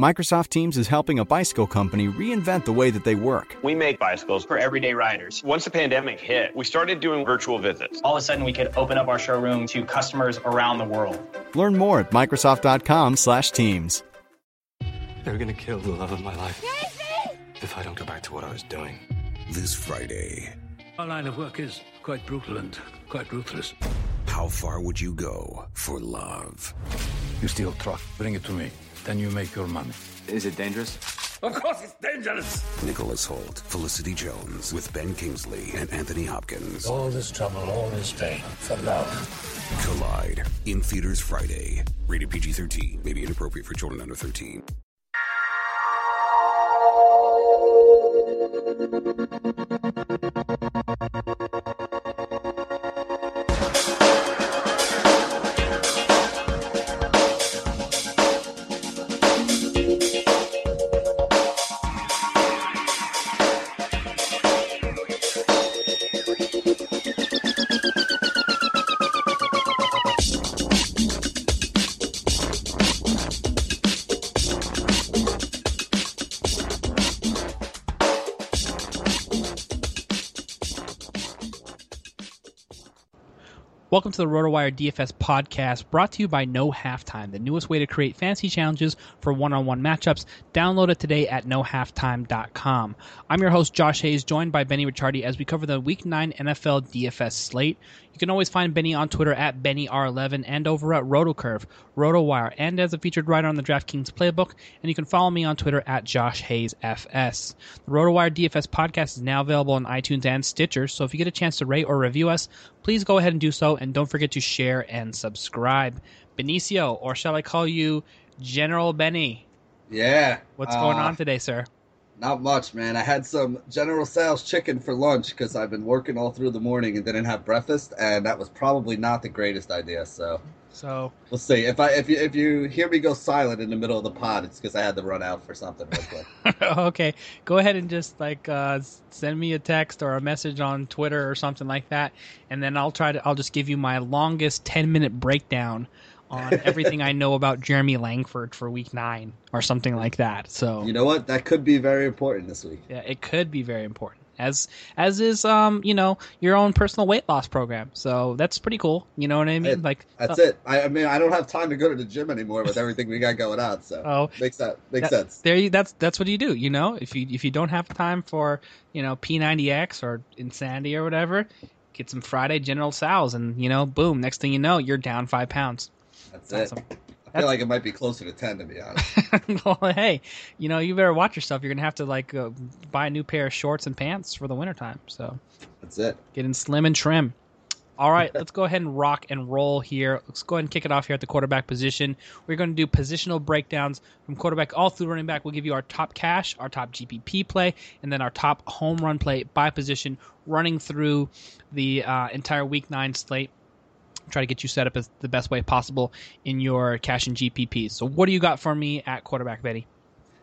Microsoft Teams is helping a bicycle company reinvent the way that they work. We make bicycles for everyday riders. Once the pandemic hit, we started doing virtual visits. All of a sudden, we could open up our showroom to customers around the world. Learn more at Microsoft.com/Teams. They're gonna kill the love of my life if I don't go back to what I was doing. This Friday, Our line of work is quite brutal and quite ruthless. how far would you go for love? You steal truck, bring it to me. Then you make your money. Is it dangerous? Of course it's dangerous! Nicholas Holt, Felicity Jones, with Ben Kingsley and Anthony Hopkins. All this trouble, all this pain, for love. Collide in theaters Friday. Rated PG 13. May be inappropriate for children under 13. Welcome to the RotoWire DFS podcast, brought to you by No Halftime, the newest way to create fantasy challenges for one-on-one matchups. Download it today at nohalftime.com. I'm your host Josh Hayes, joined by Benny Ricciardi as we cover the Week 9 NFL DFS slate. You can always find Benny on Twitter at BennyR11 and over at RotoCurve, RotoWire, and as a featured writer on the DraftKings Playbook. And you can follow me on Twitter at Josh Hayes FS. The RotoWire DFS podcast is now available on iTunes and Stitcher, so if you get a chance to rate or review us, please go ahead and do so, and don't forget to share and subscribe. Benicio, or shall I call you General Benny? Yeah. What's going uh, on today, sir? Not much, man. I had some General Sales chicken for lunch because I've been working all through the morning and didn't have breakfast, and that was probably not the greatest idea. So So, we'll see. If I if you if you hear me go silent in the middle of the pod, it's because I had to run out for something real quick. okay, go ahead and just like uh, send me a text or a message on Twitter or something like that, and then I'll try to. I'll just give you my longest ten minute breakdown on everything I know about Jeremy Langford for Week Nine or something like that. So you know what? That could be very important this week. yeah, it could be very important. As as is um you know your own personal weight loss program. So that's pretty cool. You know what I mean? Like That's uh, it. I, I mean, I don't have time to go to the gym anymore with everything we got going on. So Oh. makes that makes that- sense. There you that's that's what you do, you know? If you if you don't have time for, you know, P90X or Insanity or whatever, get some Friday General Sal's and, you know, boom, next thing you know, you're down 5 pounds. That's Awesome. it. I feel like it might be closer to ten to be honest. well, hey, you know, you better watch yourself. You're going to have to like uh, buy a new pair of shorts and pants for the wintertime. So, That's it. getting slim and trim. All right, let's go ahead and rock and roll here. Let's go ahead and kick it off here at the quarterback position. We're going to do positional breakdowns from quarterback all through running back. We'll give you our top cash, our top GPP play, and then our top home run play by position, running through the uh, entire Week Nine slate. Try to get you set up as the best way possible in your cash and GPPs. So, what do you got for me at quarterback, Benny?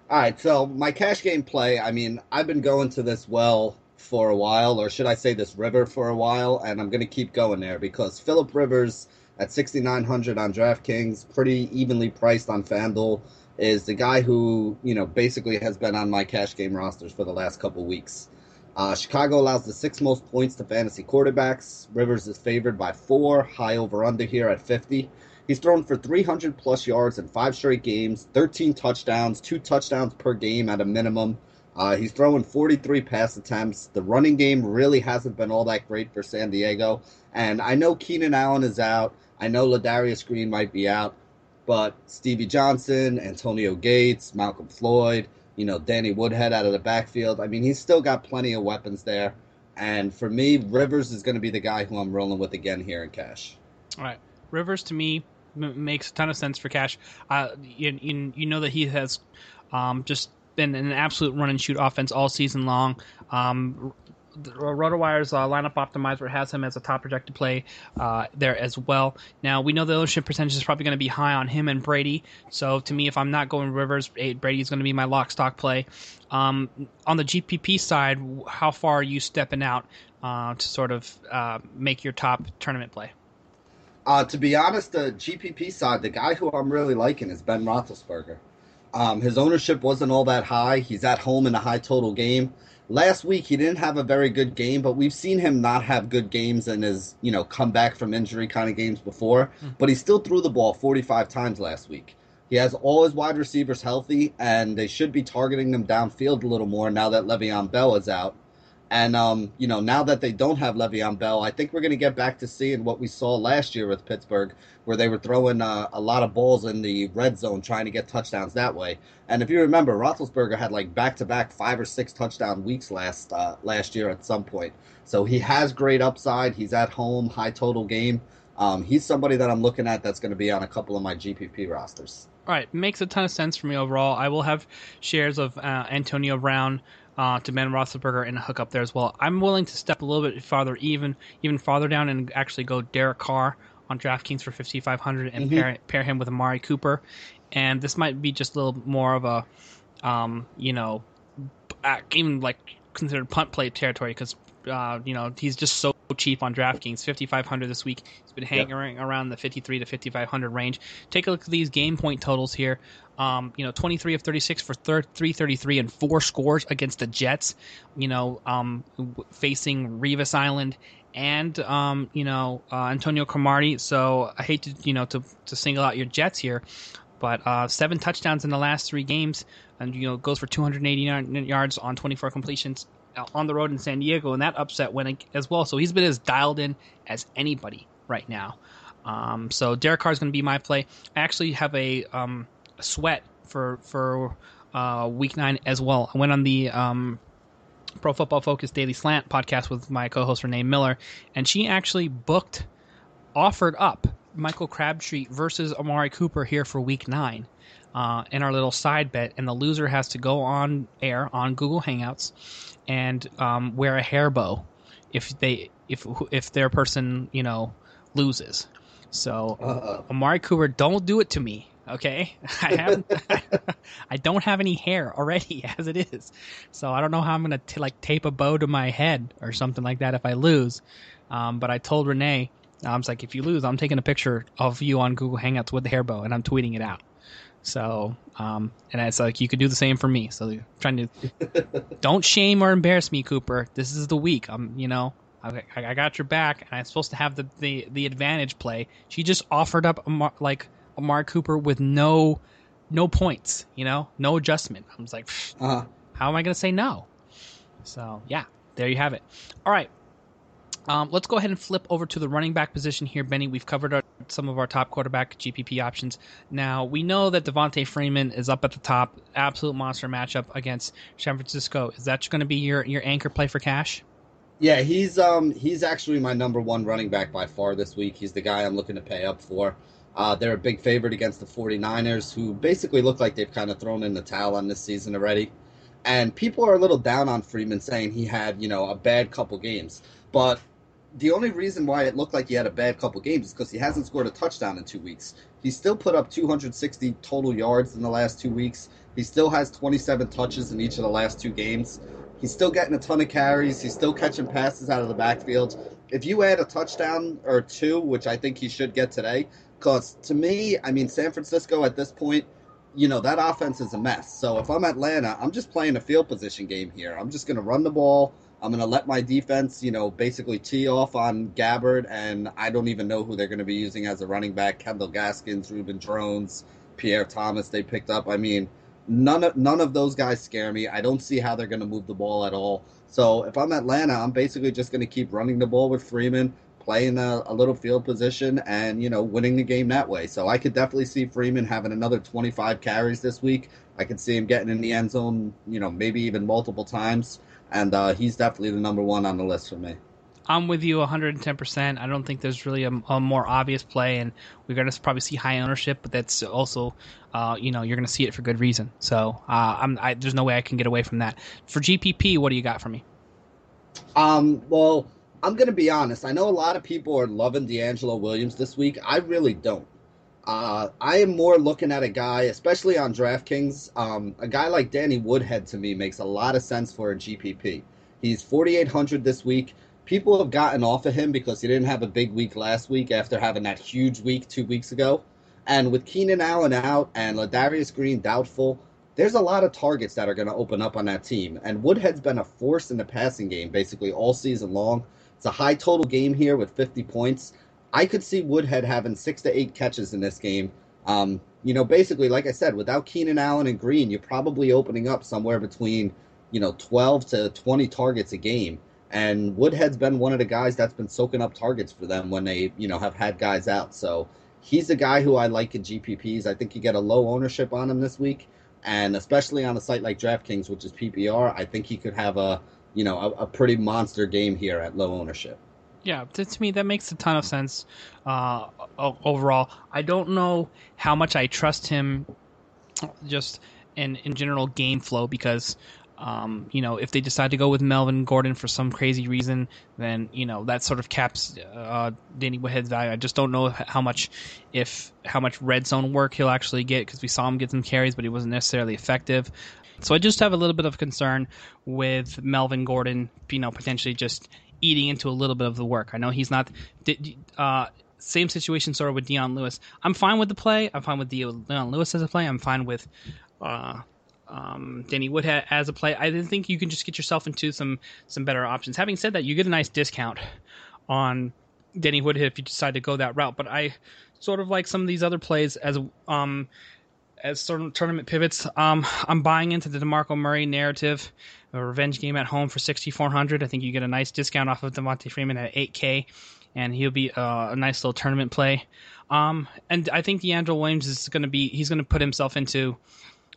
All right, so my cash game play, I mean, I've been going to this well for a while, or should I say this river for a while, and I'm going to keep going there because Philip Rivers at 6,900 on DraftKings, pretty evenly priced on FanDuel, is the guy who, you know, basically has been on my cash game rosters for the last couple weeks. Uh, Chicago allows the sixth most points to fantasy quarterbacks. Rivers is favored by four, high over under here at 50. He's thrown for 300 plus yards in five straight games, 13 touchdowns, two touchdowns per game at a minimum. Uh, he's throwing 43 pass attempts. The running game really hasn't been all that great for San Diego. And I know Keenan Allen is out. I know Ladarius Green might be out. But Stevie Johnson, Antonio Gates, Malcolm Floyd, you know, Danny Woodhead out of the backfield. I mean, he's still got plenty of weapons there. And for me, Rivers is going to be the guy who I'm rolling with again here in cash. All right. Rivers to me m- makes a ton of sense for cash. Uh, you, you, you know that he has um, just been an absolute run and shoot offense all season long. Um, RotoWire's uh, lineup optimizer has him as a top projected play uh, there as well. Now we know the ownership percentage is probably going to be high on him and Brady. So to me, if I'm not going Rivers, Brady is going to be my lock stock play. Um, on the GPP side, how far are you stepping out uh, to sort of uh, make your top tournament play? Uh, to be honest, the GPP side, the guy who I'm really liking is Ben Roethlisberger. Um, his ownership wasn't all that high. He's at home in a high total game. Last week he didn't have a very good game, but we've seen him not have good games in his, you know, come back from injury kind of games before. Mm-hmm. But he still threw the ball 45 times last week. He has all his wide receivers healthy, and they should be targeting them downfield a little more now that Le'Veon Bell is out. And um, you know, now that they don't have Le'Veon Bell, I think we're going to get back to seeing what we saw last year with Pittsburgh, where they were throwing uh, a lot of balls in the red zone, trying to get touchdowns that way. And if you remember, Roethlisberger had like back-to-back five or six touchdown weeks last uh, last year at some point. So he has great upside. He's at home, high total game. Um, he's somebody that I'm looking at that's going to be on a couple of my GPP rosters. All right, makes a ton of sense for me overall. I will have shares of uh, Antonio Brown uh, to Ben Roethlisberger and a hook up there as well. I'm willing to step a little bit farther, even even farther down, and actually go Derek Carr on DraftKings for 5,500 and mm-hmm. pair pair him with Amari Cooper. And this might be just a little more of a, um, you know, even like considered punt play territory because uh, you know he's just so cheap on DraftKings. 5,500 this week. He's been hanging yep. around the 53 to 5,500 range. Take a look at these game point totals here. Um, you know, 23 of 36 for thir- 333 and four scores against the Jets. You know, um, facing Revis Island and um, you know uh, Antonio Cromartie. So I hate to you know to to single out your Jets here, but uh, seven touchdowns in the last three games, and you know goes for 289 yards on 24 completions on the road in San Diego, and that upset went as well. So he's been as dialed in as anybody right now. Um, so Derek Carr is going to be my play. I actually have a um, sweat for for uh, week nine as well. I went on the um, Pro Football Focus Daily Slant podcast with my co-host Renee Miller, and she actually booked, offered up Michael Crabtree versus Amari Cooper here for Week Nine. Uh, in our little side bet, and the loser has to go on air on Google Hangouts and um, wear a hair bow if they if if their person you know loses. So uh Amari Cooper, don't do it to me. Okay, I have I don't have any hair already as it is, so I don't know how I'm gonna t- like tape a bow to my head or something like that if I lose. Um, but I told Renee, I was like, if you lose, I'm taking a picture of you on Google Hangouts with the hair bow and I'm tweeting it out. So, um, and it's like you could do the same for me. So, trying to don't shame or embarrass me, Cooper. This is the week. I'm, you know, I, I got your back, and I'm supposed to have the the, the advantage play. She just offered up a, like Amari Cooper with no no points, you know, no adjustment. I was like, uh-huh. how am I going to say no? So yeah, there you have it. All right, um, let's go ahead and flip over to the running back position here, Benny. We've covered our, some of our top quarterback GPP options. Now we know that Devonta Freeman is up at the top, absolute monster matchup against San Francisco. Is that going to be your your anchor play for cash? Yeah, he's um he's actually my number one running back by far this week. He's the guy I'm looking to pay up for. Uh, they're a big favorite against the 49ers, who basically look like they've kind of thrown in the towel on this season already. And people are a little down on Freeman, saying he had, you know, a bad couple games. But the only reason why it looked like he had a bad couple games is because he hasn't scored a touchdown in two weeks. He still put up 260 total yards in the last two weeks. He still has 27 touches in each of the last two games. He's still getting a ton of carries. He's still catching passes out of the backfield. If you add a touchdown or two, which I think he should get today, because to me, I mean, San Francisco at this point, you know, that offense is a mess. So if I'm Atlanta, I'm just playing a field position game here. I'm just going to run the ball. I'm going to let my defense, you know, basically tee off on Gabbert, and I don't even know who they're going to be using as a running back. Kendall Gaskins, Ruben Drones, Pierre Thomas, they picked up. I mean, none of none of those guys scare me. I don't see how they're going to move the ball at all. So if I'm Atlanta, I'm basically just going to keep running the ball with Freeman, playing a, a, little field position, and you know winning the game that way. So I could definitely see Freeman having another 25 carries this week. I could see him getting in the end zone, you know, maybe even multiple times, and uh, he's definitely the number one on the list for me. I'm with you 110%. I don't think there's really a, a more obvious play, and we're going to probably see high ownership, but that's also, uh, you know, you're going to see it for good reason. So uh, I'm, I, there's no way I can get away from that. For GPP, what do you got for me? Um, well, I'm going to be honest. I know a lot of people are loving DeAngelo Williams this week. I really don't. Uh, I am more looking at a guy, especially on DraftKings. Um, a guy like Danny Woodhead to me makes a lot of sense for a GPP. He's 4,800 this week people have gotten off of him because he didn't have a big week last week after having that huge week two weeks ago. And with Keenan Allen out and Ladarius Green doubtful, there's a lot of targets that are going to open up on that team. And Woodhead's been a force in the passing game basically all season long. It's a high total game here with 50 points. I could see Woodhead having six to eight catches in this game. Um, you know, basically, like I said, without Keenan Allen and Green, you're probably opening up somewhere between, you know, 12 to 20 targets a game. And Woodhead's been one of the guys that's been soaking up targets for them when they, you know, have had guys out. So he's a guy who I like in GPPs. I think you get a low ownership on him this week, and especially on a site like DraftKings, which is PPR, I think he could have a, you know, a, a pretty monster game here at low ownership. Yeah, to, to me that makes a ton of sense. Uh, overall, I don't know how much I trust him, just in in general game flow because um, you know, if they decide to go with Melvin Gordon for some crazy reason, then you know that sort of caps uh, Danny Woodhead's value. I just don't know how much, if how much red zone work he'll actually get because we saw him get some carries, but he wasn't necessarily effective. So I just have a little bit of concern with Melvin Gordon, you know, potentially just eating into a little bit of the work. I know he's not. Uh, same situation sort of with Dion Lewis. I'm fine with the play. I'm fine with Dion Lewis as a play. I'm fine with. Uh, um, Danny Woodhead as a play. I think you can just get yourself into some some better options. Having said that, you get a nice discount on Danny Woodhead if you decide to go that route. But I sort of like some of these other plays as um as of tournament pivots. Um, I'm buying into the Demarco Murray narrative, a revenge game at home for 6,400. I think you get a nice discount off of Devonta Freeman at 8K, and he'll be uh, a nice little tournament play. Um, and I think DeAngelo Williams is going to be he's going to put himself into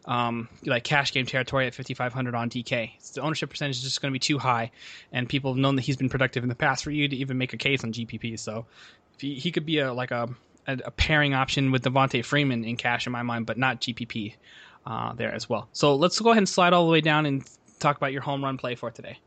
um, like cash game territory at 5,500 on DK. the ownership percentage is just going to be too high, and people have known that he's been productive in the past for you to even make a case on GPP. So he, he, could be a like a, a, pairing option with Devonta Freeman in cash in my mind, but not GPP uh, there as well. So let's go ahead and slide all the way down and talk about your home run play for today.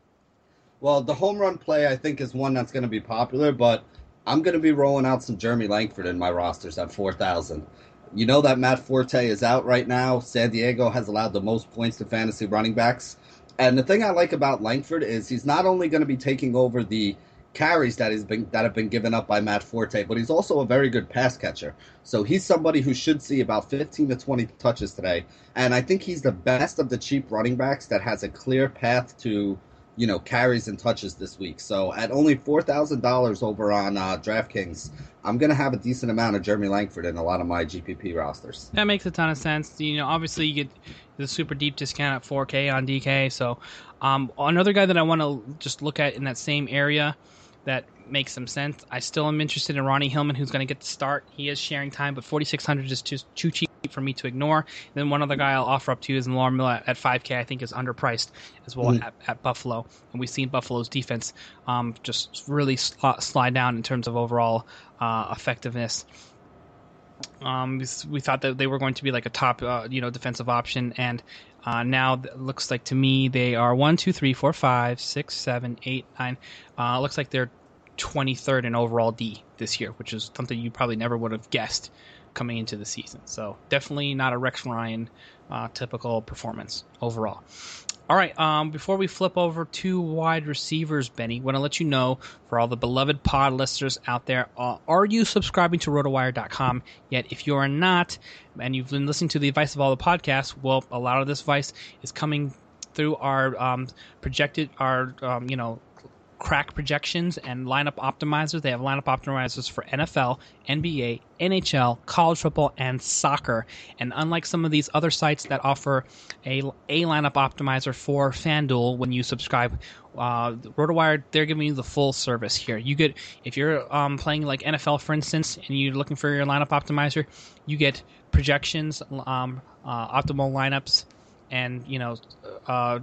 Well, the home run play I think is one that's going to be popular, but I'm going to be rolling out some Jeremy Langford in my rosters at 4,000. You know that Matt Forte is out right now. San Diego has allowed the most points to fantasy running backs. And the thing I like about Langford is he's not only going to be taking over the carries that has been that have been given up by Matt Forte, but he's also a very good pass catcher. So he's somebody who should see about 15 to 20 touches today. And I think he's the best of the cheap running backs that has a clear path to you know carries and touches this week. So at only four thousand dollars over on uh, DraftKings, I'm gonna have a decent amount of Jeremy Langford in a lot of my GPP rosters. That makes a ton of sense. You know, obviously you get the super deep discount at 4K on DK. So um, another guy that I want to just look at in that same area that makes some sense. I still am interested in Ronnie Hillman, who's going to get the start. He is sharing time, but 4,600 is too, too cheap for me to ignore. And then one other guy I'll offer up to you is Lamar Miller at, 5K. I think is underpriced as well mm-hmm. at, at, Buffalo, and we've seen Buffalo's defense um, just really sl- slide down in terms of overall uh, effectiveness. Um, we thought that they were going to be like a top, uh, you know, defensive option, and uh, now it looks like to me they are one, two, three, four, five, six, seven, eight, nine. Uh, looks like they're 23rd in overall D this year, which is something you probably never would have guessed coming into the season. So definitely not a Rex Ryan uh, typical performance overall. All right, um, before we flip over to wide receivers, Benny, want to let you know for all the beloved pod listeners out there, uh, are you subscribing to rotowire.com yet? If you are not, and you've been listening to the advice of all the podcasts, well, a lot of this advice is coming through our um, projected our um, you know crack projections and lineup optimizers. They have lineup optimizers for NFL, NBA, NHL, college football, and soccer. And unlike some of these other sites that offer a, a lineup optimizer for FanDuel when you subscribe, uh, RotoWire, they're giving you the full service here. You get, if you're um, playing like NFL, for instance, and you're looking for your lineup optimizer, you get projections, um, uh, optimal lineups, and, you know, uh,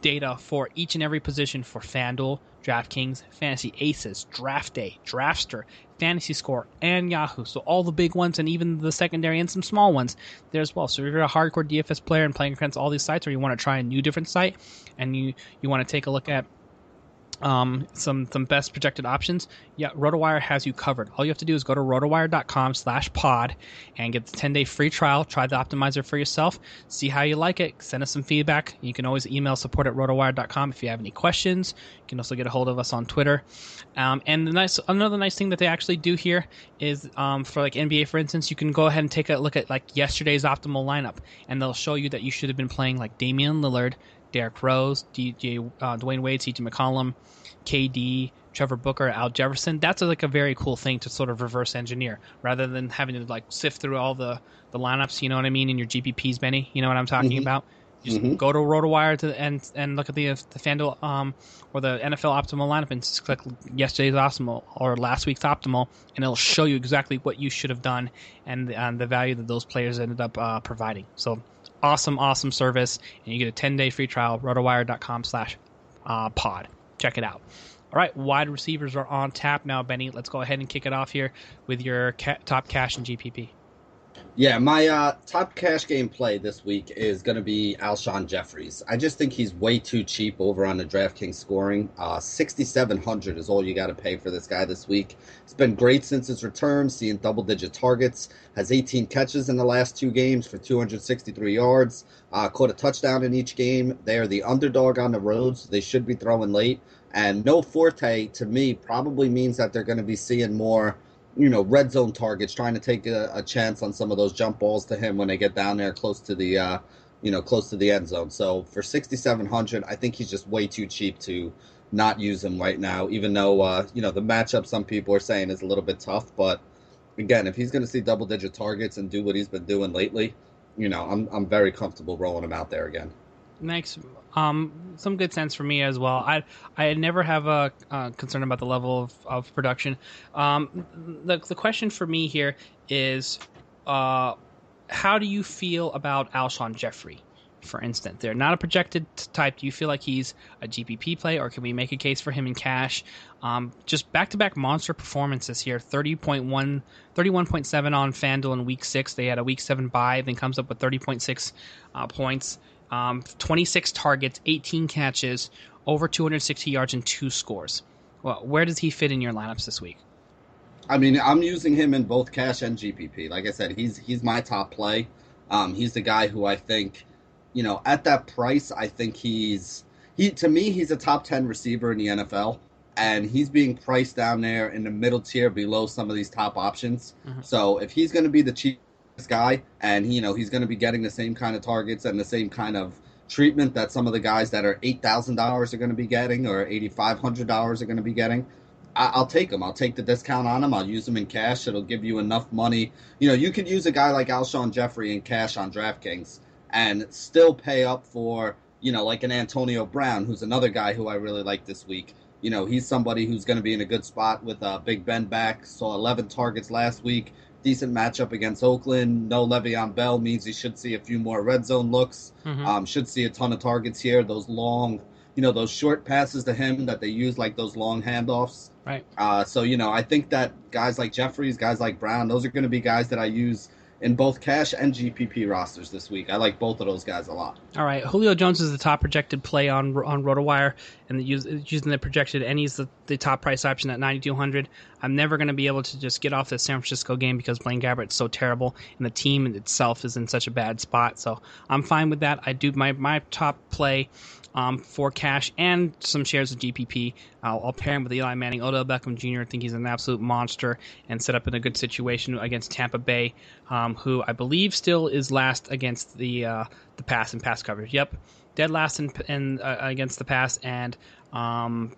data for each and every position for FanDuel, DraftKings, Fantasy Aces, Draft Day, Draftster, Fantasy Score, and Yahoo. So all the big ones and even the secondary and some small ones there as well. So if you're a hardcore DFS player and playing against all these sites, or you want to try a new different site and you you want to take a look at um, some some best projected options, yeah, RotoWire has you covered. All you have to do is go to rotowire.com slash pod and get the 10-day free trial. Try the optimizer for yourself. See how you like it. Send us some feedback. You can always email support at rotowire.com if you have any questions. You can also get a hold of us on Twitter. Um, and the nice another nice thing that they actually do here is um, for like NBA, for instance, you can go ahead and take a look at like yesterday's optimal lineup, and they'll show you that you should have been playing like Damian Lillard, Derrick Rose, DJ, uh, Dwyane Wade, CJ McCollum, KD, Trevor Booker, Al Jefferson. That's a, like a very cool thing to sort of reverse engineer rather than having to like sift through all the, the lineups. You know what I mean? In your GPPs, Benny. You know what I'm talking mm-hmm. about? Just mm-hmm. go to RotoWire to and and look at the the FanDuel um or the NFL optimal lineup and just click yesterday's optimal or last week's optimal, and it'll show you exactly what you should have done and the, and the value that those players ended up uh, providing. So awesome, awesome service, and you get a 10 day free trial. Rotowire.com slash uh, pod. Check it out. All right, wide receivers are on tap now, Benny. Let's go ahead and kick it off here with your ca- top cash and GPP. Yeah, my uh, top cash game play this week is going to be Alshon Jeffery. I just think he's way too cheap over on the DraftKings scoring. Uh, 6,700 is all you got to pay for this guy this week. It's been great since his return, seeing double digit targets. Has 18 catches in the last two games for 263 yards. Uh, caught a touchdown in each game. They are the underdog on the road, so they should be throwing late. And no Forte to me probably means that they're going to be seeing more you know, red zone targets, trying to take a, a, chance on some of those jump balls to him when they get down there close to the, uh, you know, close to the end zone. So for 6,700, I think he's just way too cheap to not use him right now, even though, uh, you know, the matchup some people are saying is a little bit tough. But again, if he's going to see double digit targets and do what he's been doing lately, you know, I'm, I'm very comfortable rolling him out there again. Makes um, some good sense for me as well. I I never have a uh, concern about the level of, of production. Um, the the question for me here is, uh, how do you feel about Alshon Jeffery, For instance, they're not a projected type. Do you feel like he's a GPP play, or can we make a case for him in cash? Um, just back to back monster performances here 30.1, 31.7 on FanDuel in week six. They had a week seven bye, then comes up with 30.6 uh, points. Um, 26 targets, 18 catches, over 260 yards, and two scores. Well, where does he fit in your lineups this week? I mean, I'm using him in both cash and GPP. Like I said, he's he's my top play. Um, he's the guy who I think, you know, at that price, I think he's he to me he's a top ten receiver in the NFL, and he's being priced down there in the middle tier below some of these top options. Mm-hmm. So if he's going to be the cheap guy, and you know he's going to be getting the same kind of targets and the same kind of treatment that some of the guys that are eight thousand dollars are going to be getting or eighty five hundred dollars are going to be getting. I- will take them. I'll take the discount on them. I'll use them in cash. It'll give you enough money. You know, you could use a guy like Alshon Jeffery in cash on DraftKings and still pay up for you know like an Antonio Brown, who's another guy who I really like this week. You know, he's somebody who's going to be in a good spot with uh, Big Ben back. Saw 11 targets last week decent matchup against Oakland. No Le'Veon Bell means he should see a few more red zone looks. Mm-hmm. Um, should see a ton of targets here. Those long, you know, those short passes to him that they use like those long handoffs. Right. Uh, so you know, I think that guys like Jeffery, guys like Brown, those are going to be guys that I use in both cash and GPP rosters this week. I like both of those guys a lot. All right, Julio Jones is the top projected play on on RotoWire, and the, using the projected, and he's the, the top price option at 9,200. I'm never going to be able to just get off the San Francisco game because Blaine Gabbert's so terrible, and the team itself is in such a bad spot. So I'm fine with that. I do my my top play um, for cash and some shares of GPP. I'll, I'll, pair him with Eli Manning, Odell Beckham Jr. I think he's an absolute monster and set up in a good situation against Tampa Bay, um, who I believe still is last against the uh, the pass and pass coverage. Yep, dead last in, in uh, against the pass and um,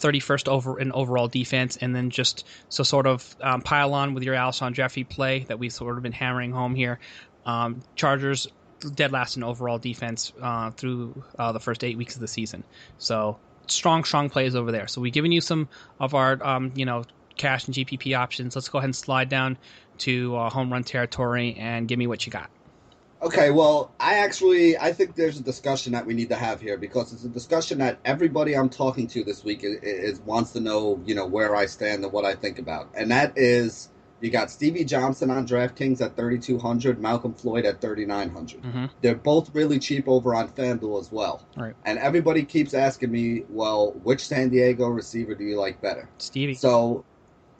31st over in overall defense, and then just so sort of um, pile on with your Alshon Jeffery play that we've sort of been hammering home here. Um, Chargers dead last in overall defense uh, through uh, the first eight weeks of the season. So strong, strong plays over there. So we've given you some of our, um, you know, cash and GPP options. Let's go ahead and slide down to uh, home run territory and give me what you got. Okay, well, I actually I think there's a discussion that we need to have here because it's a discussion that everybody I'm talking to this week is, is wants to know, you know, where I stand and what I think about, and that is you got Stevie Johnson on DraftKings at 3,200, Malcolm Floyd at 3,900. Mm-hmm. They're both really cheap over on FanDuel as well. Right. And everybody keeps asking me, well, which San Diego receiver do you like better? Stevie. So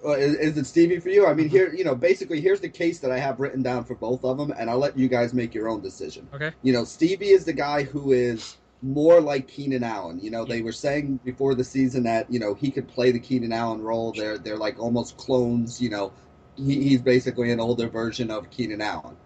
uh, is, is, it Stevie for you? I mean, here, you know, basically, here's the case that I have written down for both of them, and I'll let you guys make your own decision. Okay. You know, Stevie is the guy who is more like Keenan Allen. You know, they were saying before the season that you know he could play the Keenan Allen role. They're they're like almost clones. You know, he, he's basically an older version of Keenan Allen.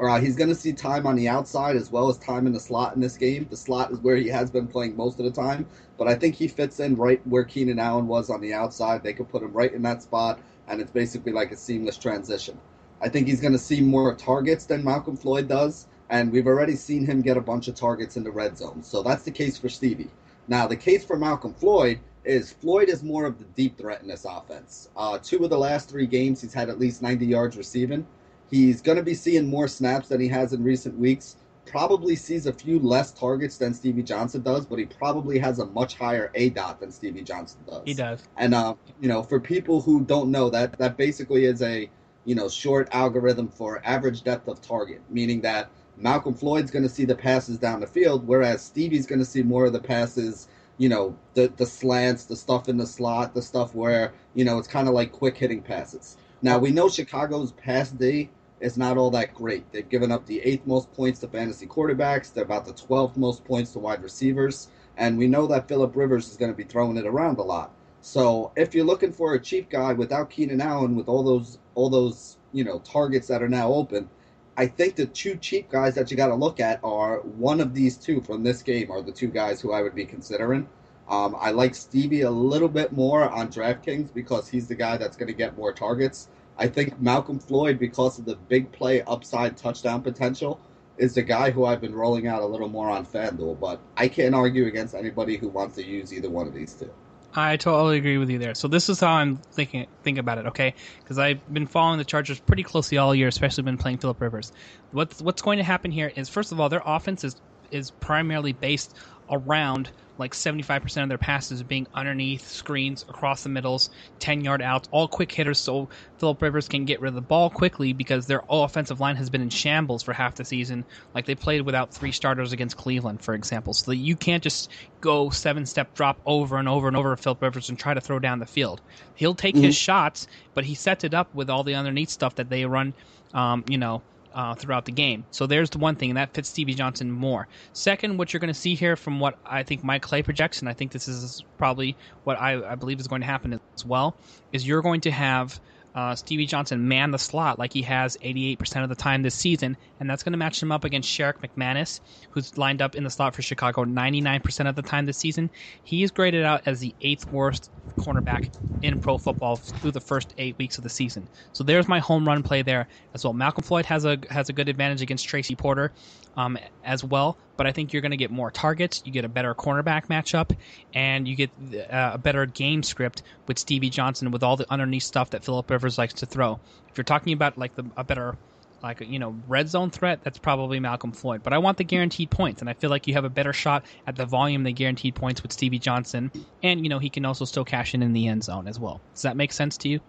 Uh, he's going to see time on the outside as well as time in the slot in this game. The slot is where he has been playing most of the time, but I think he fits in right where Keenan Allen was on the outside. They could put him right in that spot, and it's basically like a seamless transition. I think he's going to see more targets than Malcolm Floyd does, and we've already seen him get a bunch of targets in the red zone. So that's the case for Stevie. Now, the case for Malcolm Floyd is Floyd is more of the deep threat in this offense. Uh, two of the last three games, he's had at least 90 yards receiving. He's going to be seeing more snaps than he has in recent weeks. Probably sees a few less targets than Stevie Johnson does, but he probably has a much higher A dot than Stevie Johnson does. He does. And uh, you know, for people who don't know that, that basically is a you know short algorithm for average depth of target, meaning that Malcolm Floyd's going to see the passes down the field, whereas Stevie's going to see more of the passes you know the the slants, the stuff in the slot, the stuff where you know it's kind of like quick hitting passes. Now we know Chicago's pass D is not all that great. They've given up the eighth most points to fantasy quarterbacks. They're about the twelfth most points to wide receivers, and we know that Philip Rivers is going to be throwing it around a lot. So if you're looking for a cheap guy without Keenan Allen, with all those all those you know targets that are now open, I think the two cheap guys that you got to look at are one of these two from this game are the two guys who I would be considering. Um, I like Stevie a little bit more on DraftKings because he's the guy that's going to get more targets. I think Malcolm Floyd, because of the big play upside touchdown potential, is the guy who I've been rolling out a little more on FanDuel. But I can't argue against anybody who wants to use either one of these two. I totally agree with you there. So this is how I'm thinking think about it, okay? Because I've been following the Chargers pretty closely all year, especially been playing Philip Rivers. What's what's going to happen here is first of all, their offense is is primarily based around like 75% of their passes being underneath screens across the middles 10 yard outs all quick hitters. So philip rivers can get rid of the ball quickly because their offensive line has been in shambles for half the season. Like they played without three starters against cleveland for example. So you can't just go seven step drop over and over and over philip rivers and try to throw down the field. He'll take mm-hmm. his shots but he sets it up with all the underneath stuff that they run um, you know uh, throughout the game. So there's the one thing, and that fits Stevie Johnson more. Second, what you're going to see here from what I think Mike Clay projects, and I think this is probably what I, I believe is going to happen as well, is you're going to have uh, Stevie Johnson man the slot like he has 88% of the time this season, and that's going to match him up against Sherrick McManus, who's lined up in the slot for Chicago 99% of the time this season. He is graded out as the eighth worst cornerback in pro football through the first eight weeks of the season. So there's my home run play there as well. Malcolm Floyd has a has a good advantage against Tracy Porter um, as well, but I think you're going to get more targets. You get a better cornerback matchup, and you get uh, a better game script with Stevie Johnson with all the underneath stuff that Philip Rivers likes to throw. If you're talking about like the, a better like you know red zone threat, that's probably Malcolm Floyd. But I want the guaranteed points, and I feel like you have a better shot at the volume the guaranteed points with Stevie Johnson, and you know he can also still cash in in the end zone as well. Does that make sense to you?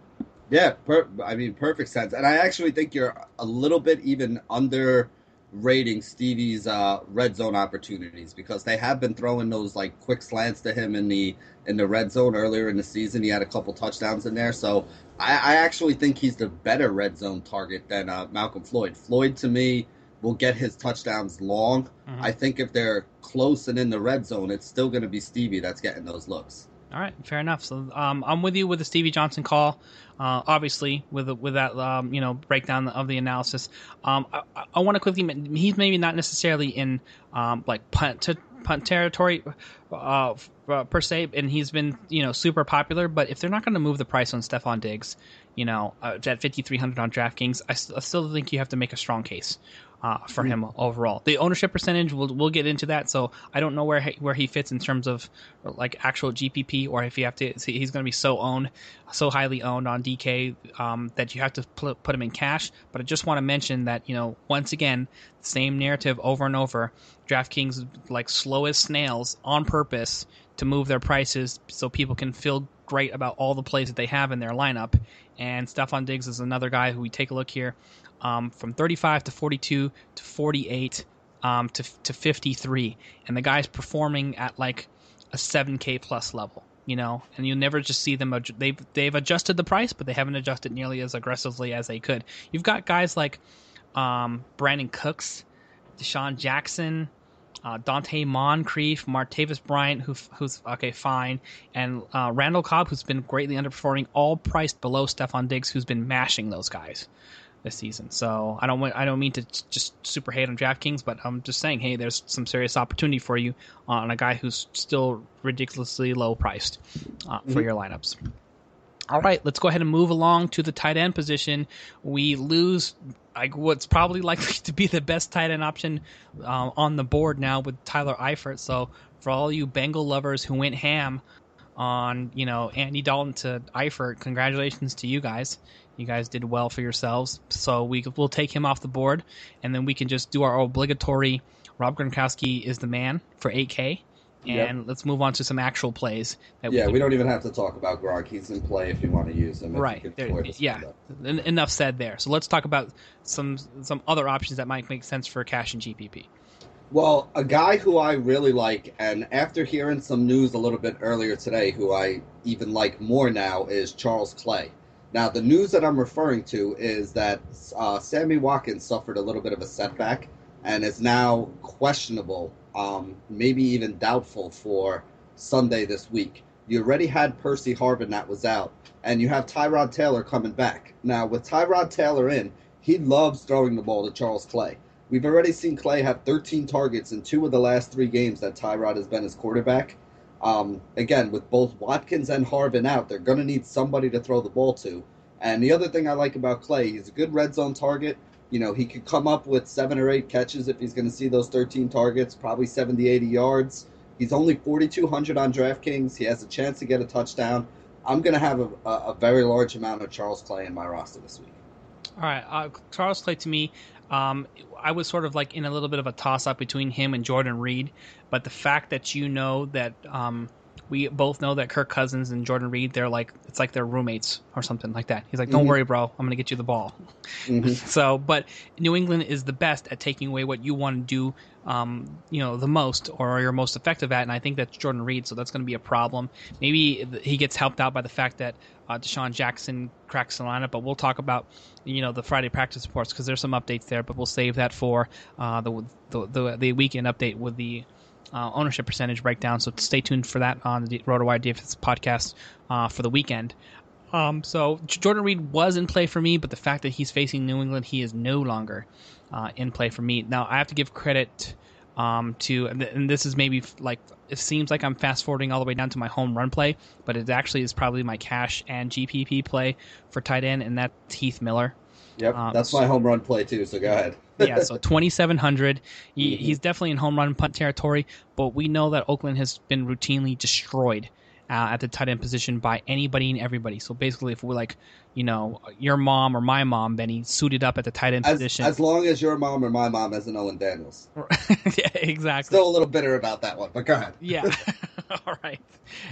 Yeah, per- I mean perfect sense, and I actually think you're a little bit even under rating Stevie's uh, red zone opportunities because they have been throwing those like quick slants to him in the in the red zone earlier in the season. He had a couple touchdowns in there, so I, I actually think he's the better red zone target than uh, Malcolm Floyd. Floyd to me will get his touchdowns long. Mm-hmm. I think if they're close and in the red zone, it's still going to be Stevie that's getting those looks. All right, fair enough. So um, I'm with you with the Stevie Johnson call. Uh, obviously, with with that um, you know breakdown of the analysis, um, I, I want to quickly. He's maybe not necessarily in um, like punt to punt territory uh, per se, and he's been you know super popular. But if they're not going to move the price on Stefon Diggs, you know uh, at 5,300 on DraftKings, I, I still think you have to make a strong case uh, for mm. him overall. The ownership percentage, we'll we'll get into that. So I don't know where he, where he fits in terms of like actual GPP, or if you have to, he's going to be so owned, so highly owned on DK um, that you have to put, put him in cash. But I just want to mention that you know once again, same narrative over and over. DraftKings like slow as snails on purpose to move their prices so people can feel great about all the plays that they have in their lineup. And Stefon Diggs is another guy who we take a look here um, from 35 to 42 to 48 um, to, to 53. And the guy's performing at like a 7K plus level, you know, and you'll never just see them. They've, they've adjusted the price, but they haven't adjusted nearly as aggressively as they could. You've got guys like um, Brandin Cooks, DeSean Jackson, uh, Donte Moncrief, Martavis Bryant, who, who's okay, fine, and uh, Randall Cobb, who's been greatly underperforming, all priced below Stefon Diggs, who's been mashing those guys this season. So I don't want, I don't mean to just super hate on DraftKings, but I'm just saying, hey, there's some serious opportunity for you on a guy who's still ridiculously low priced uh, for mm-hmm. your lineups. All right, let's go ahead and move along to the tight end position. We lose like what's probably likely to be the best tight end option uh, on the board now with Tyler Eifert. So for all you Bengal lovers who went ham on you know Andy Dalton to Eifert, congratulations to you guys. You guys did well for yourselves. So we will take him off the board, and then we can just do our obligatory Rob Gronkowski is the man for 8K. And yep. let's move on to some actual plays. yeah, we, we, don't even have to talk about Gronk. He's in play if you want to use him. Right. There, yeah. Enough said there. So let's talk about some some other options that might make sense for cash and GPP. Well, a guy who I really like, and after hearing some news a little bit earlier today, who I even like more now, is Charles Clay. Now, the news that I'm referring to is that uh, Sammy Watkins suffered a little bit of a setback and is now questionable, um, maybe even doubtful for Sunday this week. You already had Percy Harvin that was out, and you have Tyrod Taylor coming back. Now, with Tyrod Taylor in, he loves throwing the ball to Charles Clay. We've already seen Clay have 13 targets in two of the last three games that Tyrod has been his quarterback. Um, again, with both Watkins and Harvin out, they're going to need somebody to throw the ball to. And the other thing I like about Clay, he's a good red zone target. You know, he could come up with seven or eight catches if he's going to see those 13 targets, probably 70, 80 yards. He's only 4,200 on DraftKings. He has a chance to get a touchdown. I'm going to have a, a, very large amount of Charles Clay in my roster this week. All right. Uh, Charles Clay to me, um, I was sort of like in a little bit of a toss up between him and Jordan Reed, but the fact that you know that um, we both know that Kirk Cousins and Jordan Reed, they're like it's like they're roommates or something like that. He's like, "Don't mm-hmm. worry, bro, I'm gonna get you the ball." Mm-hmm. so, but New England is the best at taking away what you want to do, um, you know, the most or you're most effective at, and I think that's Jordan Reed. So that's going to be a problem. Maybe he gets helped out by the fact that uh, DeSean Jackson cracks the lineup, but we'll talk about you know the Friday practice reports because there's some updates there, but we'll save that for uh, the, the, the the weekend update with the uh, ownership percentage breakdown. So stay tuned for that on the RotoWire DFS podcast uh, for the weekend. Um, so Jordan Reed was in play for me, but the fact that he's facing New England, he is no longer uh, in play for me. Now I have to give credit um, to, and this is maybe like it seems like I'm fast forwarding all the way down to my home run play, but it actually is probably my cash and GPP play for tight end, and that's Heath Miller. Yep, um, that's my home run play too. So go ahead. yeah, so 2,700. He, mm-hmm. He's definitely in home run punt territory, but we know that Oakland has been routinely destroyed uh, at the tight end position by anybody and everybody. So basically, if we're like, you know, your mom or my mom, Benny, suited up at the tight end as, position. As long as your mom or my mom has an Owen Daniels. yeah, exactly. Still a little bitter about that one, but go ahead. yeah. All right.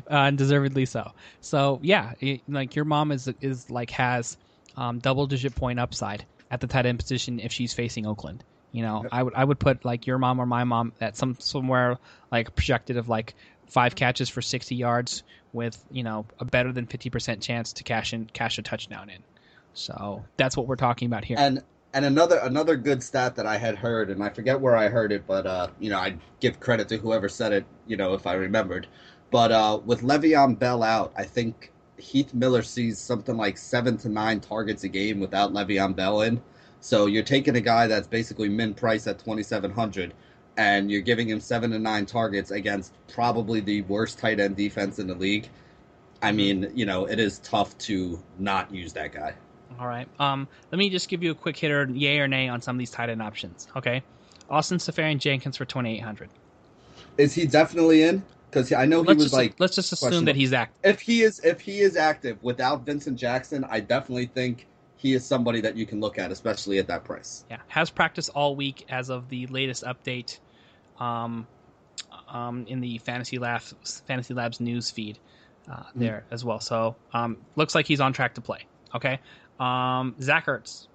Uh, and deservedly so. So, yeah, it, like your mom is, is like, has um, double digit point upside at the tight end position if she's facing Oakland. You know, yep. I would I would put like your mom or my mom at some somewhere like projected of like five catches for sixty yards with you know a better than fifty percent chance to cash in cash a touchdown in. So that's what we're talking about here. And and another another good stat that I had heard, and I forget where I heard it, but uh, you know I'd give credit to whoever said it. You know if I remembered, But uh, with Le'Veon Bell out, I think Heath Miller sees something like seven to nine targets a game without Le'Veon Bell in. So you're taking a guy that's basically min price at 2,700 and you're giving him seven to nine targets against probably the worst tight end defense in the league. I mean, you know, it is tough to not use that guy. All right. Um, let me just give you a quick hitter, yay or nay, on some of these tight end options. Okay. Austin Seferian-Jenkins for 2,800. Is he definitely in? Because I know he let's was just, like. Let's just assume that he's active. If he is, if he is active without Vincent Jackson, I definitely think he is somebody that you can look at, especially at that price. Yeah, has practiced all week as of the latest update, um, um, in the Fantasy Labs Fantasy Labs news feed, uh, Mm-hmm. there as well. So, um, looks like he's on track to play. Okay. Um, Zach Ertz.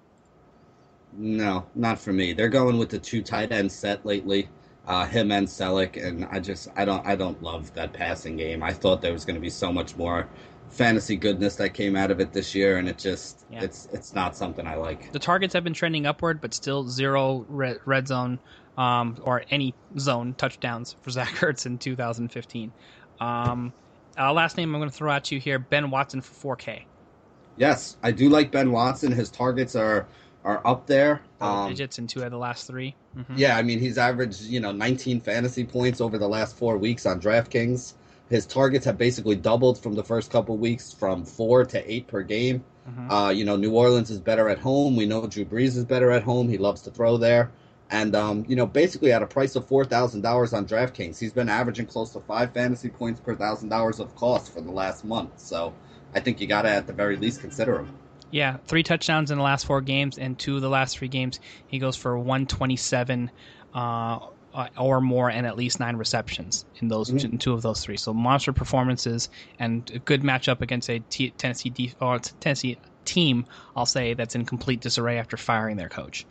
No, not for me. They're going with the two tight end set lately, uh, him and Celek, and I just I don't I don't love that passing game. I thought there was going to be so much more fantasy goodness that came out of it this year, and it just Yeah. it's it's not something I like. The targets have been trending upward, but still zero red, red zone um, or any zone touchdowns for Zach Ertz in 2015. Um, uh, last name I'm going to throw at you here: Ben Watson for 4K. Yes, I do like Ben Watson. His targets are are up there. Double Um, digits in two out of the last 3 Mhm. Yeah, I mean he's averaged you know 19 fantasy points over the last four weeks on DraftKings. His targets have basically doubled from the first couple weeks, from four to eight per game. Mhm. Uh, you know, New Orleans is better at home. We know Drew Brees is better at home. He loves to throw there. And, um, you know, basically at a price of $4,000 on DraftKings, he's been averaging close to five fantasy points per $1,000 of cost for the last month. So I think you got to, at the very least, consider him. Yeah, three touchdowns in the last four games, and two of the last three games, he goes for 127 uh, uh, or more, and at least nine receptions in those Mhm. in two of those three. So monster performances and a good matchup against a T- Tennessee or Tennessee team. I'll say that's in complete disarray after firing their coach.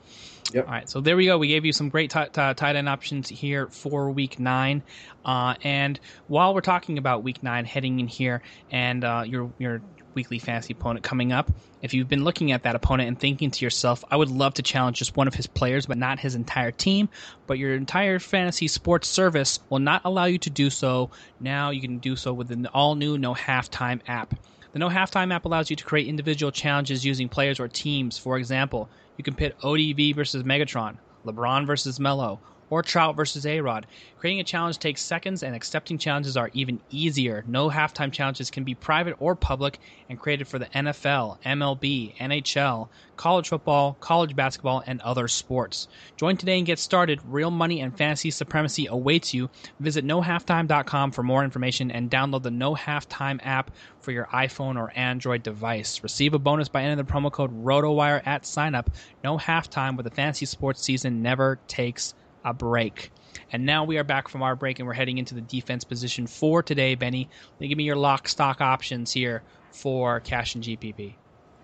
Yep. All right, so there we go. We gave you some great t- t- tight end options here for week nine. Uh, and while we're talking about week nine, heading in here, and uh, your your weekly fantasy opponent coming up, if you've been looking at that opponent and thinking to yourself, I would love to challenge just one of his players, but not his entire team, but your entire fantasy sports service will not allow you to do so. Now you can do so with an all new No Halftime app. The No Halftime app allows you to create individual challenges using players or teams. For example, you can pit ODB versus Megatron, LeBron versus Melo, or Trout versus A Rod. Creating a challenge takes seconds, and accepting challenges are even easier. No halftime challenges can be private or public and created for the NFL, MLB, NHL, college football, college basketball, and other sports. Join today and get started. Real money and fantasy supremacy awaits you. Visit nohalftime.com for more information and download the No Halftime app for your iPhone or Android device. Receive a bonus by entering the promo code ROTOWIRE at signup. No halftime, where the fantasy sports season never takes a break. And now we are back from our break and we're heading into the defense position for today, Benny. Give me your lock stock options here for cash and GPP.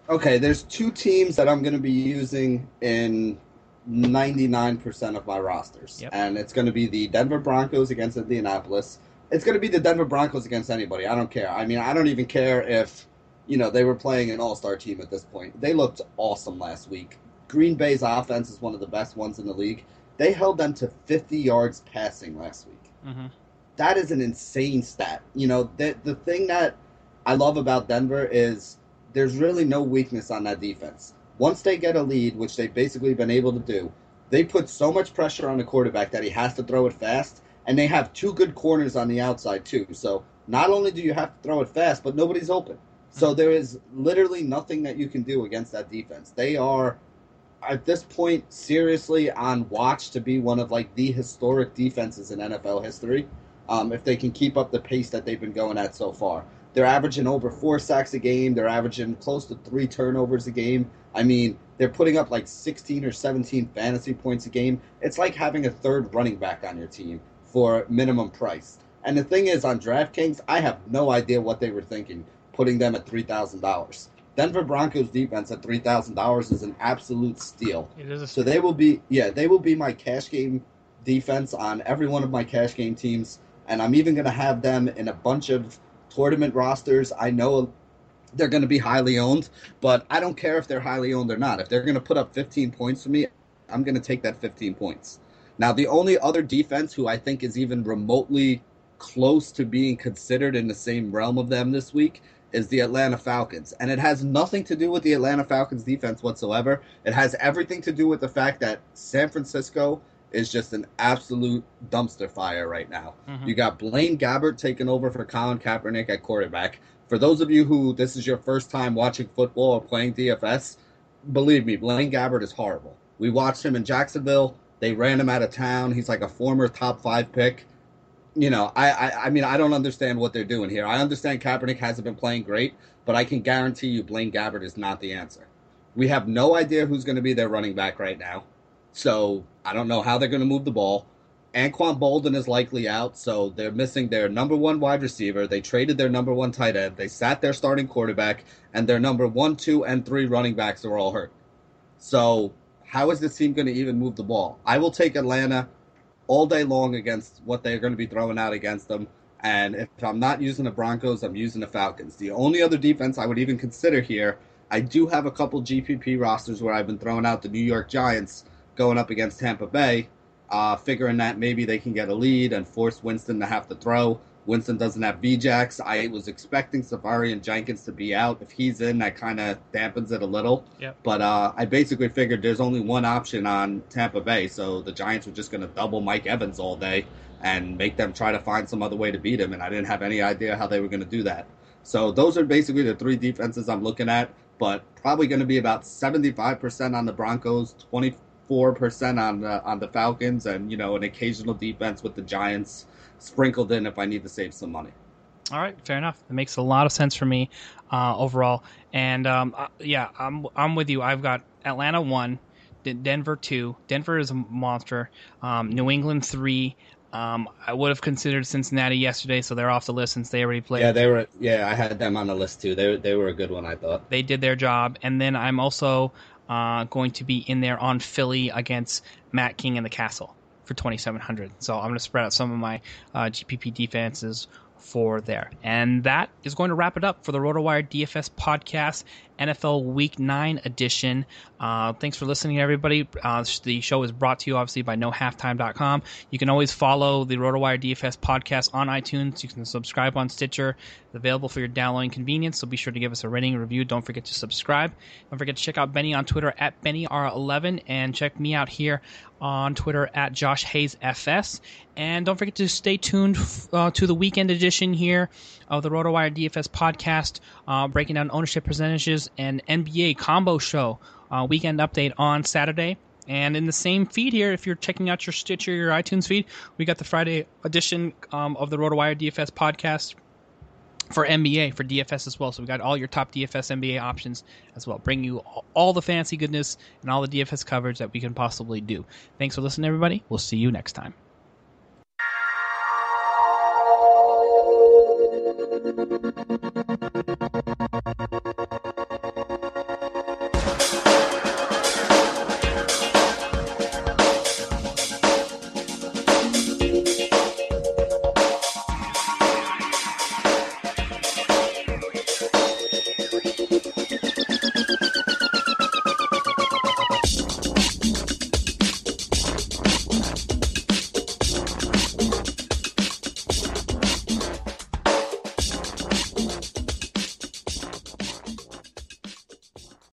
Okay, there's two teams that I'm going to be using in 99% of my rosters. Yep. And it's going to be the Denver Broncos against Indianapolis. It's going to be the Denver Broncos against anybody. I don't care. I mean, I don't even care if, you know, they were playing an all-star team at this point. They looked awesome last week. Green Bay's offense is one of the best ones in the league. They held them to 50 yards passing last week Mm-hmm. that is an insane stat. You know, the the thing that I love about Denver is there's really no weakness on that defense. Once they get a lead, which they've basically been able to do, they put so much pressure on the quarterback that he has to throw it fast, and they have two good corners on the outside too. So not only do you have to throw it fast, but nobody's open. So there is literally nothing that you can do against that defense. They are at this point seriously on watch to be one of like the historic defenses in NFL history. Um, if they can keep up the pace that they've been going at so far, they're averaging over four sacks a game. They're averaging close to three turnovers a game. I mean, they're putting up like 16 or 17 fantasy points a game. It's like having a third running back on your team for minimum price. And the thing is, on DraftKings, I have no idea what they were thinking putting them at three thousand dollars. Denver Broncos defense at three thousand dollars is an absolute steal. It is a So they will be, yeah, they will be my cash game defense on every one of my cash game teams, and I'm even going to have them in a bunch of tournament rosters. I know they're going to be highly owned, but I don't care if they're highly owned or not. If they're going to put up 15 points for me, I'm going to take that 15 points. Now, the only other defense who I think is even remotely close to being considered in the same realm of them this week is the Atlanta Falcons. And it has nothing to do with the Atlanta Falcons defense whatsoever. It has everything to do with the fact that San Francisco is just an absolute dumpster fire right now. Mm-hmm. You got Blaine Gabbert taking over for Colin Kaepernick at quarterback. For those of you who this is your first time watching football or playing DFS, believe me, Blaine Gabbert is horrible. We watched him in Jacksonville. They ran him out of town. He's like a former top five pick you know, I, I, I mean, I don't understand what they're doing here. I understand Kaepernick hasn't been playing great, but I can guarantee you Blaine Gabbert is not the answer. We have no idea who's going to be their running back right now. So I don't know how they're going to move the ball. Anquan Boldin is likely out, so they're missing their number one wide receiver. They traded their number one tight end. They sat their starting quarterback, and their number one, two, and three running backs are all hurt. So how is this team going to even move the ball? I will take Atlanta all day long against what they're going to be throwing out against them. And if I'm not using the Broncos, I'm using the Falcons. The only other defense I would even consider here, I do have a couple GPP rosters where I've been throwing out the New York Giants going up against Tampa Bay, uh, figuring that maybe they can get a lead and force Winston to have to throw. Winston doesn't have VJax. I was expecting Seferian-Jenkins to be out. If he's in, that kind of dampens it a little. Yep. But uh, I basically figured there's only one option on Tampa Bay, so the Giants were just going to double Mike Evans all day and make them try to find some other way to beat him. And I didn't have any idea how they were going to do that. So those are basically the three defenses I'm looking at, but probably going to be about 75% on the Broncos, 24% on the, on the Falcons, and you know an occasional defense with the Giants sprinkled in if I need to save some money. All right, fair enough. It makes a lot of sense for me uh, overall. And um, uh, yeah, I'm I'm with you. I've got Atlanta one, Denver two. Denver is a monster. Um, New England three. Um, I would have considered Cincinnati yesterday, so they're off the list since they already played. Yeah, they were. Yeah, I had them on the list too. They they were a good one, I thought. They did their job, and then I'm also uh, going to be in there on Philly against Matt King and the Castle for 2,700. So I'm going to spread out some of my uh, GPP defenses for there. And that is going to wrap it up for the RotoWire DFS podcast, NFL Week 9 edition. Uh, thanks for listening, everybody. Uh, the show is brought to you, obviously, by NoHalftime.com. You can always follow the RotoWire DFS podcast on iTunes. You can subscribe on Stitcher. It's available for your downloading convenience, so be sure to give us a rating and review. Don't forget to subscribe. Don't forget to check out Benny on Twitter at BennyR11 and check me out here on Twitter at Josh Hayes FS. And don't forget to stay tuned uh, to the weekend edition here of the RotoWire DFS podcast, uh, breaking down ownership percentages and NBA combo show uh, weekend update on Saturday. And in the same feed here, if you're checking out your Stitcher, or your iTunes feed, we got the Friday edition um, of the RotoWire DFS podcast for NBA, for DFS as well. So we got all your top DFS NBA options as well. Bring you all the fancy goodness and all the DFS coverage that we can possibly do. Thanks for listening, everybody. We'll see you next time.